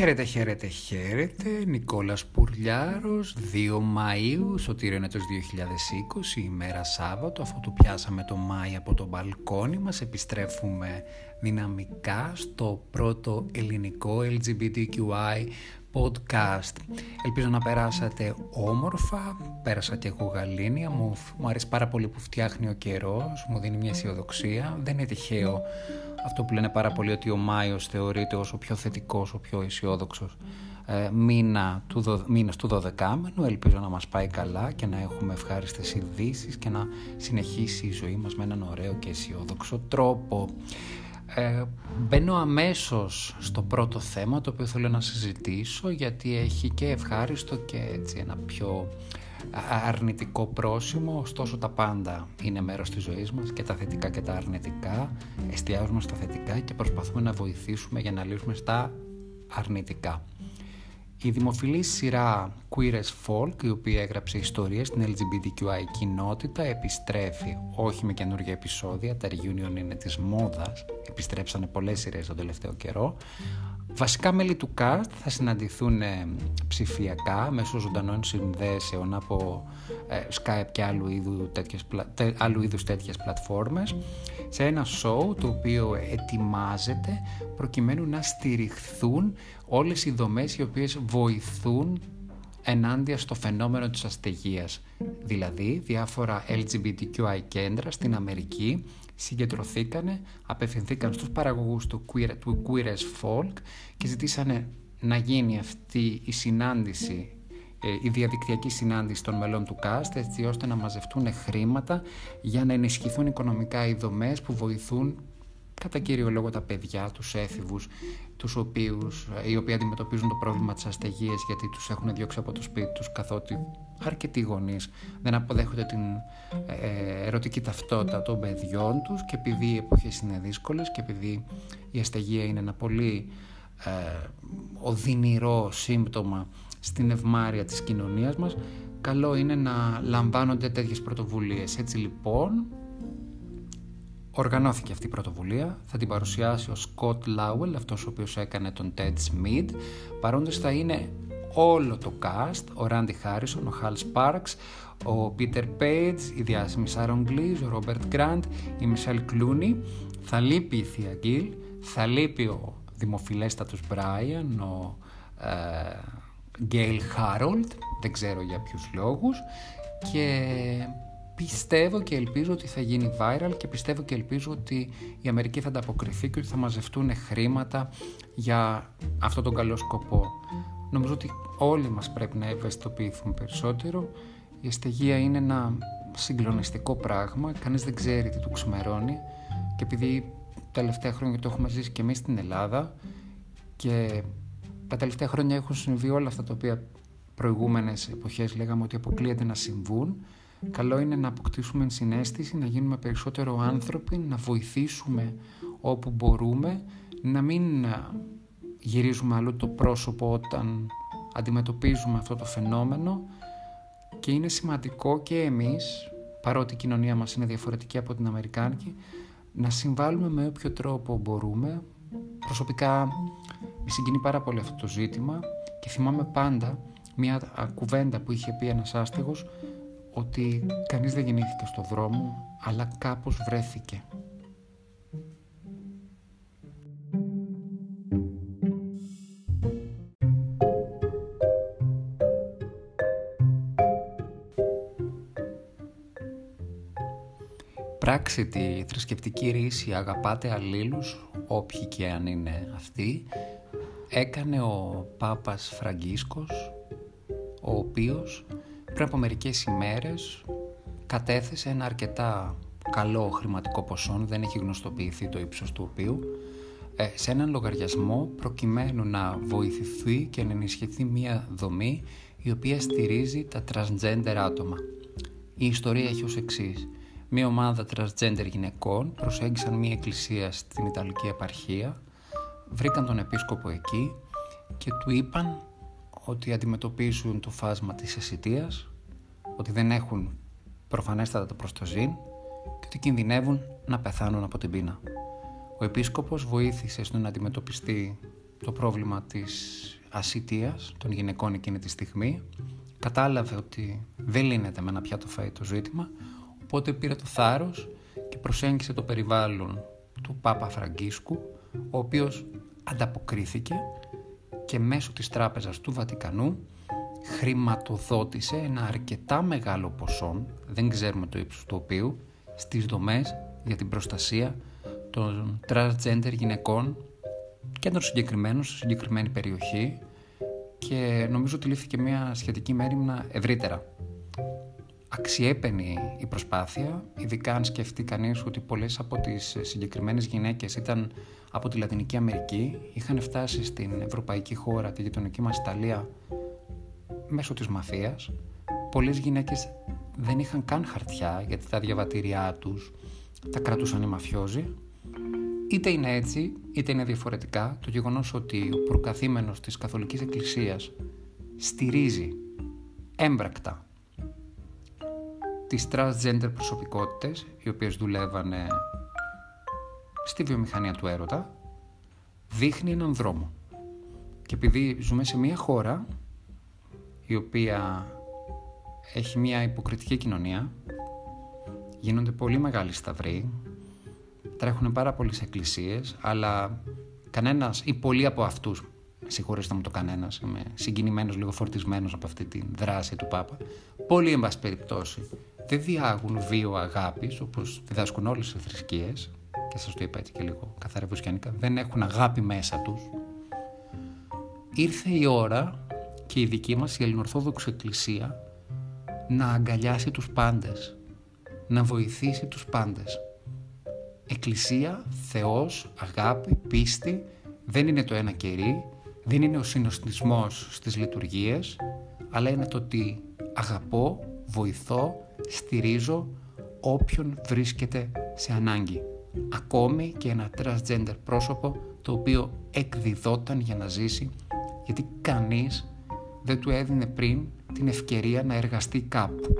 Χαίρετε, χαίρετε, χαίρετε. Νικόλας Πουρλιάρος, 2 Μαΐου, Σωτήρενετος 2020, ημέρα Σάββατο. Αφού του πιάσαμε το Μάη από το μπαλκόνι μας, επιστρέφουμε δυναμικά στο πρώτο ελληνικό LGBTQI podcast. Ελπίζω να περάσατε όμορφα, πέρασα και εγώ γαλήνια, μου, μου αρέσει πάρα πολύ που φτιάχνει ο καιρός, μου δίνει μια αισιοδοξία, δεν είναι τυχαίο αυτό που λένε πάρα πολύ ότι ο Μάιος θεωρείται ως ο πιο θετικός, ο πιο αισιόδοξος ε, μήνα του, μήνας του 12 ελπίζω να μας πάει καλά και να έχουμε ευχάριστες ειδήσεις και να συνεχίσει η ζωή μας με έναν ωραίο και αισιόδοξο τρόπο. Ε, μπαίνω αμέσως στο πρώτο θέμα το οποίο θέλω να συζητήσω γιατί έχει και ευχάριστο και έτσι ένα πιο αρνητικό πρόσημο, ωστόσο τα πάντα είναι μέρος της ζωής μας και τα θετικά και τα αρνητικά. Εστιάζουμε στα θετικά και προσπαθούμε να βοηθήσουμε για να λύσουμε στα αρνητικά. Η δημοφιλή σειρά Queer as Folk, η οποία έγραψε ιστορίες στην LGBTQI κοινότητα, επιστρέφει. Όχι με καινούργια επεισόδια, τα reunion είναι της μόδας, επιστρέψανε πολλές σειρές τον τελευταίο καιρό, Βασικά μέλη του cast θα συναντηθούν ε, ψηφιακά μέσω ζωντανών συνδέσεων από ε, Skype και άλλου, είδου τέτοιες, άλλου είδους τέτοιες πλατφόρμες σε ένα show το οποίο ετοιμάζεται προκειμένου να στηριχθούν όλες οι δομές οι οποίες βοηθούν ενάντια στο φαινόμενο της αστεγίας. Δηλαδή, διάφορα LGBTQI κέντρα στην Αμερική συγκεντρωθήκανε, απευθυνθήκαν στους παραγωγούς του Queer, του Queer as Folk και ζητήσανε να γίνει αυτή η συνάντηση, ε, η διαδικτυακή συνάντηση των μελών του cast έτσι ώστε να μαζευτούν χρήματα για να ενισχυθούν οικονομικά οι δομές που βοηθούν κατά κύριο λόγο τα παιδιά, τους έφηβους, τους οποίους, οι οποίοι αντιμετωπίζουν το πρόβλημα της αστεγίας γιατί τους έχουν διώξει από το σπίτι τους καθότι αρκετοί γονείς δεν αποδέχονται την ε, ερωτική ταυτότητα των παιδιών τους και επειδή οι εποχές είναι δύσκολες και επειδή η αστεγία είναι ένα πολύ ε, οδυνηρό σύμπτωμα στην ευμάρεια της κοινωνίας μας καλό είναι να λαμβάνονται τέτοιες πρωτοβουλίες. Έτσι λοιπόν Οργανώθηκε αυτή η πρωτοβουλία, θα την παρουσιάσει ο Σκοτ Λάουελ, αυτός ο οποίος έκανε τον Ted Smith. Παρόντες θα είναι όλο το cast, ο Ράντι Χάρισον, ο Χαλ Σπάρξ, ο Πίτερ Πέιτζ, η διάσημη Σάρον Γκλίζ, ο Ρόμπερτ Γκραντ, η Μισελ Κλούνι, θα λείπει η Θεία Γκίλ, θα λείπει ο δημοφιλέστατος Μπράιαν, ο Γκέιλ ε, Χάρολτ, δεν ξέρω για ποιους λόγους. Και πιστεύω και ελπίζω ότι θα γίνει viral και πιστεύω και ελπίζω ότι η Αμερική θα ανταποκριθεί και ότι θα μαζευτούν χρήματα για αυτό τον καλό σκοπό. Νομίζω ότι όλοι μας πρέπει να ευαισθητοποιηθούμε περισσότερο. Η αισθηγία είναι ένα συγκλονιστικό πράγμα, κανείς δεν ξέρει τι του ξημερώνει και επειδή τα τελευταία χρόνια το έχουμε ζήσει και εμείς στην Ελλάδα και τα τελευταία χρόνια έχουν συμβεί όλα αυτά τα οποία προηγούμενες εποχές λέγαμε ότι αποκλείεται να συμβούν Καλό είναι να αποκτήσουμε συνέστηση, να γίνουμε περισσότερο άνθρωποι, να βοηθήσουμε όπου μπορούμε, να μην γυρίζουμε αλλού το πρόσωπο όταν αντιμετωπίζουμε αυτό το φαινόμενο και είναι σημαντικό και εμείς, παρότι η κοινωνία μας είναι διαφορετική από την Αμερικάνικη, να συμβάλλουμε με όποιο τρόπο μπορούμε. Προσωπικά με συγκινεί πάρα πολύ αυτό το ζήτημα και θυμάμαι πάντα μια κουβέντα που είχε πει ένας άστεγος ότι κανείς δεν γεννήθηκε στο δρόμο, αλλά κάπως βρέθηκε. Πράξη τη θρησκευτική ρίση αγαπάτε αλλήλους, όποιοι και αν είναι αυτοί, έκανε ο Πάπας Φραγκίσκος, ο οποίος πριν από μερικές ημέρες κατέθεσε ένα αρκετά καλό χρηματικό ποσό, δεν έχει γνωστοποιηθεί το ύψος του οποίου, ε, σε έναν λογαριασμό προκειμένου να βοηθηθεί και να ενισχυθεί μια δομή η οποία στηρίζει τα transgender άτομα. Η ιστορία έχει ως εξής. Μια ομάδα transgender γυναικών προσέγγισαν μια εκκλησία στην Ιταλική επαρχία, βρήκαν τον επίσκοπο εκεί και του είπαν ότι αντιμετωπίζουν το φάσμα της αισθητίας, ότι δεν έχουν προφανέστατα το προστοζήν και ότι κινδυνεύουν να πεθάνουν από την πείνα. Ο επίσκοπος βοήθησε στο να αντιμετωπιστεί το πρόβλημα της ασυτείας των γυναικών εκείνη τη στιγμή. Κατάλαβε ότι δεν λύνεται με ένα πιάτο φαΐ το ζήτημα, οπότε πήρε το θάρρος και προσέγγισε το περιβάλλον του Πάπα Φραγκίσκου, ο οποίος ανταποκρίθηκε και μέσω της Τράπεζας του Βατικανού χρηματοδότησε ένα αρκετά μεγάλο ποσό, δεν ξέρουμε το ύψος του οποίου, στις δομές για την προστασία των transgender γυναικών και των συγκεκριμένων σε συγκεκριμένη περιοχή και νομίζω ότι λήφθηκε μια σχετική μέρημνα ευρύτερα. Αξιέπαινη η προσπάθεια, ειδικά αν σκεφτεί κανείς ότι πολλές από τις συγκεκριμένες γυναίκες ήταν από τη Λατινική Αμερική, είχαν φτάσει στην ευρωπαϊκή χώρα, τη γειτονική μας Ιταλία, μέσω της μαφίας. Πολλές γυναίκες δεν είχαν καν χαρτιά γιατί τα διαβατήριά τους τα κρατούσαν οι μαφιόζοι. Είτε είναι έτσι, είτε είναι διαφορετικά, το γεγονός ότι ο προκαθήμενος της Καθολικής Εκκλησίας στηρίζει έμπρακτα τις transgender προσωπικότητες, οι οποίες δουλεύανε στη βιομηχανία του έρωτα, δείχνει έναν δρόμο. Και επειδή ζούμε σε μια χώρα η οποία έχει μια υποκριτική κοινωνία, γίνονται πολύ μεγάλοι σταυροί, τρέχουν πάρα πολλές εκκλησίες, αλλά κανένας ή πολλοί από αυτούς, συγχωρέστε μου το κανένας, είμαι συγκινημένος, λίγο φορτισμένος από αυτή τη δράση του Πάπα, πολλοί εν πάση περιπτώσει δεν διάγουν βίο αγάπης, όπως διδάσκουν όλες οι θρησκείες, και σας το είπα έτσι και λίγο καθαρά δεν έχουν αγάπη μέσα τους. Ήρθε η ώρα και η δική μας η Ελληνορθόδοξη Εκκλησία να αγκαλιάσει τους πάντες, να βοηθήσει τους πάντες. Εκκλησία, Θεός, αγάπη, πίστη δεν είναι το ένα κερί, δεν είναι ο συνοστισμός στις λειτουργίες, αλλά είναι το ότι αγαπώ, βοηθώ, στηρίζω όποιον βρίσκεται σε ανάγκη. Ακόμη και ένα transgender πρόσωπο το οποίο εκδιδόταν για να ζήσει γιατί κανείς δεν του έδινε πριν την ευκαιρία να εργαστεί κάπου.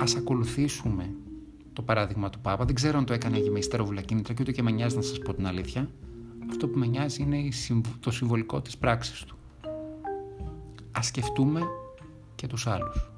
Ας ακολουθήσουμε το παράδειγμα του Πάπα. Δεν ξέρω αν το έκανε με υστεροβουλα κίνητρα και ούτε και με νοιάζει να σας πω την αλήθεια. Αυτό που με νοιάζει είναι το συμβολικό της πράξης του. Ας σκεφτούμε και τους άλλους.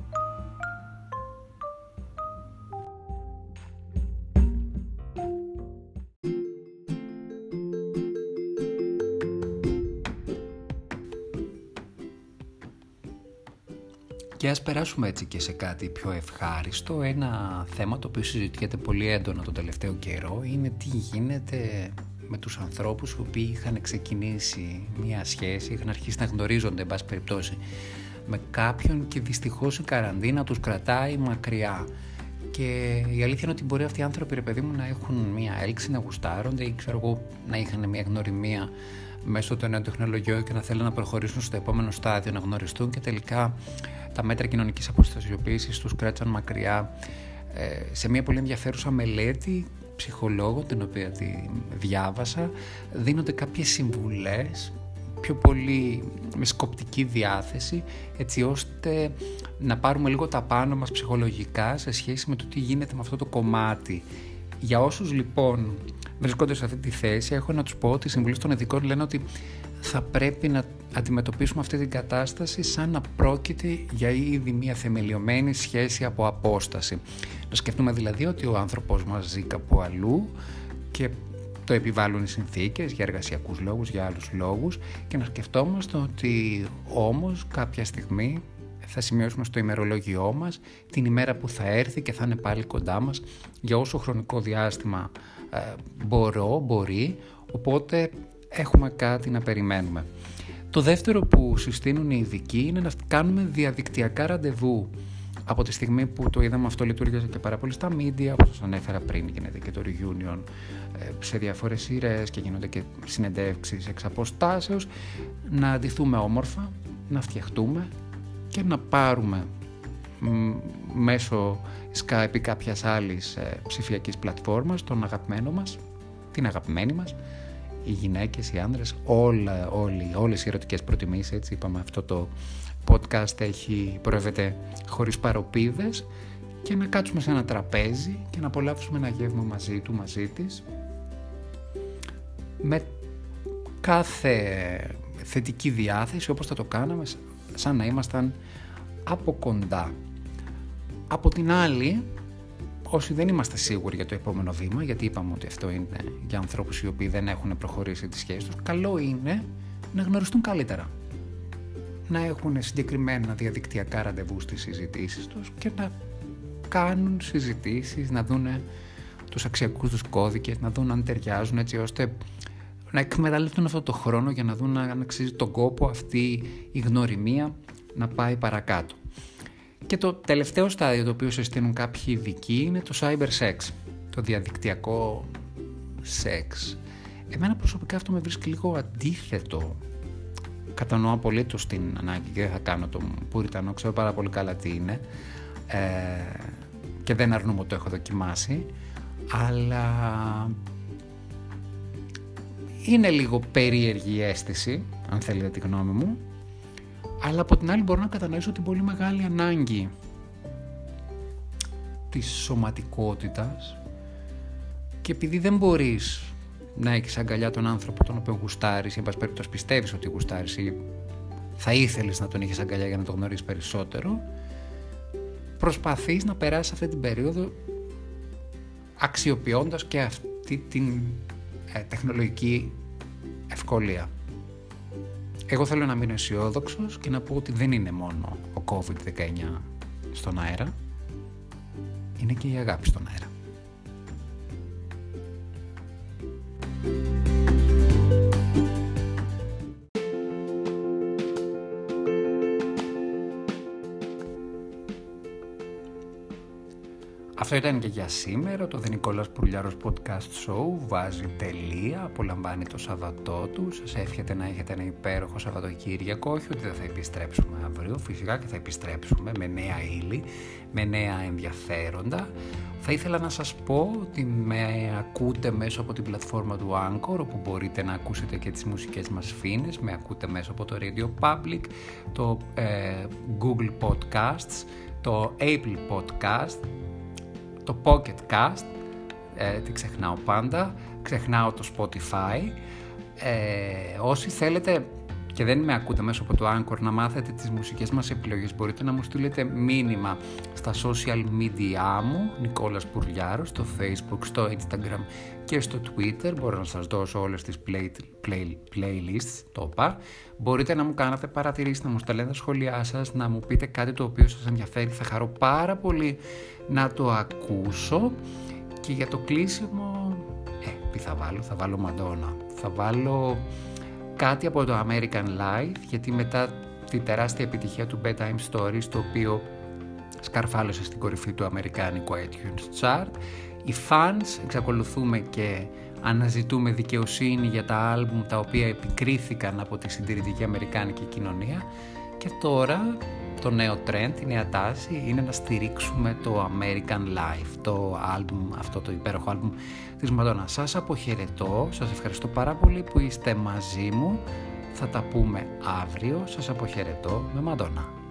Και ας περάσουμε έτσι και σε κάτι πιο ευχάριστο. Ένα θέμα το οποίο συζητιέται πολύ έντονα τον τελευταίο καιρό είναι τι γίνεται με τους ανθρώπους οι οποίοι είχαν ξεκινήσει μια σχέση, είχαν αρχίσει να γνωρίζονται, εν πάση περιπτώσει, με κάποιον και δυστυχώς η καραντίνα τους κρατάει μακριά. Και η αλήθεια είναι ότι μπορεί αυτοί οι άνθρωποι, ρε παιδί μου, να έχουν μια έλξη, να γουστάρονται ή ξέρω εγώ να είχαν μια γνωριμία μέσω των νέων τεχνολογιών και να θέλουν να προχωρήσουν στο επόμενο στάδιο, να γνωριστούν και τελικά τα μέτρα κοινωνικής αποστασιοποίησης τους κράτησαν μακριά ε, σε μια πολύ ενδιαφέρουσα μελέτη ψυχολόγων την οποία τη διάβασα δίνονται κάποιες συμβουλές πιο πολύ με σκοπτική διάθεση έτσι ώστε να πάρουμε λίγο τα πάνω μας ψυχολογικά σε σχέση με το τι γίνεται με αυτό το κομμάτι. Για όσους λοιπόν βρίσκονται σε αυτή τη θέση έχω να τους πω ότι οι συμβουλές των ειδικών λένε ότι θα πρέπει να αντιμετωπίσουμε αυτή την κατάσταση σαν να πρόκειται για ήδη μια θεμελιωμένη σχέση από απόσταση. Να σκεφτούμε δηλαδή ότι ο άνθρωπος μας ζει κάπου αλλού και το επιβάλλουν οι συνθήκες για εργασιακούς λόγους, για άλλους λόγους και να σκεφτόμαστε ότι όμως κάποια στιγμή θα σημειώσουμε στο ημερολόγιό μας την ημέρα που θα έρθει και θα είναι πάλι κοντά μας για όσο χρονικό διάστημα ε, μπορώ, μπορεί, οπότε έχουμε κάτι να περιμένουμε. Το δεύτερο που συστήνουν οι ειδικοί είναι να κάνουμε διαδικτυακά ραντεβού. Από τη στιγμή που το είδαμε αυτό λειτουργήσε και πάρα πολύ στα media, όπως σας ανέφερα πριν, γίνεται και το reunion ε, σε διάφορες σειρές και γίνονται και συνεντεύξεις εξ αποστάσεως, να αντιθούμε όμορφα, να φτιαχτούμε και να πάρουμε μέσω Skype ή κάποιας άλλης ε, ψηφιακής πλατφόρμας τον αγαπημένο μας, την αγαπημένη μας οι γυναίκες, οι άνδρες, όλα, όλοι, όλες οι ερωτικές προτιμήσεις, έτσι είπαμε αυτό το podcast έχει προέβεται χωρίς παροπίδες και να κάτσουμε σε ένα τραπέζι και να απολαύσουμε ένα γεύμα μαζί του, μαζί της με κάθε θετική διάθεση όπως θα το κάναμε σαν να ήμασταν από κοντά. Από την άλλη, όσοι δεν είμαστε σίγουροι για το επόμενο βήμα, γιατί είπαμε ότι αυτό είναι για ανθρώπους οι οποίοι δεν έχουν προχωρήσει τις σχέσεις τους, καλό είναι να γνωριστούν καλύτερα. Να έχουν συγκεκριμένα διαδικτυακά ραντεβού στις συζητήσεις τους και να κάνουν συζητήσεις, να δουν τους αξιακούς τους κώδικες, να δουν αν ταιριάζουν έτσι ώστε να εκμεταλλευτούν αυτό το χρόνο για να δουν αν αξίζει τον κόπο αυτή η γνωριμία να πάει παρακάτω. Και το τελευταίο στάδιο το οποίο συστήνουν κάποιοι ειδικοί είναι το cyber sex, το διαδικτυακό σεξ. Εμένα προσωπικά αυτό με βρίσκει λίγο αντίθετο. Κατανοώ απολύτως την ανάγκη και δεν θα κάνω το πουριτανό, ξέρω πάρα πολύ καλά τι είναι ε, και δεν αρνούμαι ότι το έχω δοκιμάσει, αλλά είναι λίγο περίεργη η αίσθηση, αν θέλετε τη γνώμη μου, αλλά από την άλλη μπορώ να κατανοήσω την πολύ μεγάλη ανάγκη της σωματικότητας και επειδή δεν μπορείς να έχεις αγκαλιά τον άνθρωπο τον οποίο γουστάρεις ή εν πάση περιπτώσει πιστεύεις ότι γουστάρεις ή θα ήθελες να τον είχες αγκαλιά για να τον γνωρίσεις περισσότερο προσπαθείς να περάσεις αυτή την περίοδο αξιοποιώντας και αυτή την ε, τεχνολογική ευκολία. Εγώ θέλω να μείνω αισιόδοξο και να πω ότι δεν είναι μόνο ο COVID-19 στον αέρα, είναι και η αγάπη στον αέρα. Αυτό ήταν και για σήμερα. Το The Nicolas Πουρλιάρος Podcast Show βάζει τελεία, απολαμβάνει το Σαββατό του. Σας εύχεται να έχετε ένα υπέροχο Σαββατοκύριακο. Όχι ότι δεν θα επιστρέψουμε αύριο, φυσικά και θα επιστρέψουμε με νέα ύλη, με νέα ενδιαφέροντα. Θα ήθελα να σας πω ότι με ακούτε μέσω από την πλατφόρμα του Anchor, όπου μπορείτε να ακούσετε και τις μουσικές μας φίνες. Με ακούτε μέσω από το Radio Public, το ε, Google Podcasts, το Apple Podcast, το Pocket Cast, ε, τι ξεχνάω πάντα, ξεχνάω το Spotify. Ε, όσοι θέλετε και δεν με ακούτε μέσω από το Anchor να μάθετε τις μουσικές μας επιλογές. Μπορείτε να μου στείλετε μήνυμα στα social media μου Νικόλας Πουρλιάρος στο facebook, στο instagram και στο twitter. Μπορώ να σας δώσω όλες τις play, play, playlists το είπα μπορείτε να μου κάνετε παρατηρήσεις, να μου στέλνετε τα σχόλιά σας να μου πείτε κάτι το οποίο σας ενδιαφέρει. Θα χαρώ πάρα πολύ να το ακούσω. Και για το κλείσιμο ε, τι θα βάλω, θα βάλω Μαντόνα θα βάλω κάτι από το American Life γιατί μετά τη τεράστια επιτυχία του Bedtime Stories το οποίο σκαρφάλωσε στην κορυφή του Αμερικάνικου iTunes Chart οι fans εξακολουθούμε και αναζητούμε δικαιοσύνη για τα άλμπουμ τα οποία επικρίθηκαν από τη συντηρητική Αμερικάνικη κοινωνία. Και τώρα το νέο trend, η νέα τάση είναι να στηρίξουμε το American Life, το άλμπουμ, αυτό το υπέροχο άλμπουμ της Μαντώνα. Σας αποχαιρετώ, σας ευχαριστώ πάρα πολύ που είστε μαζί μου. Θα τα πούμε αύριο, σας αποχαιρετώ με Μαντώνα.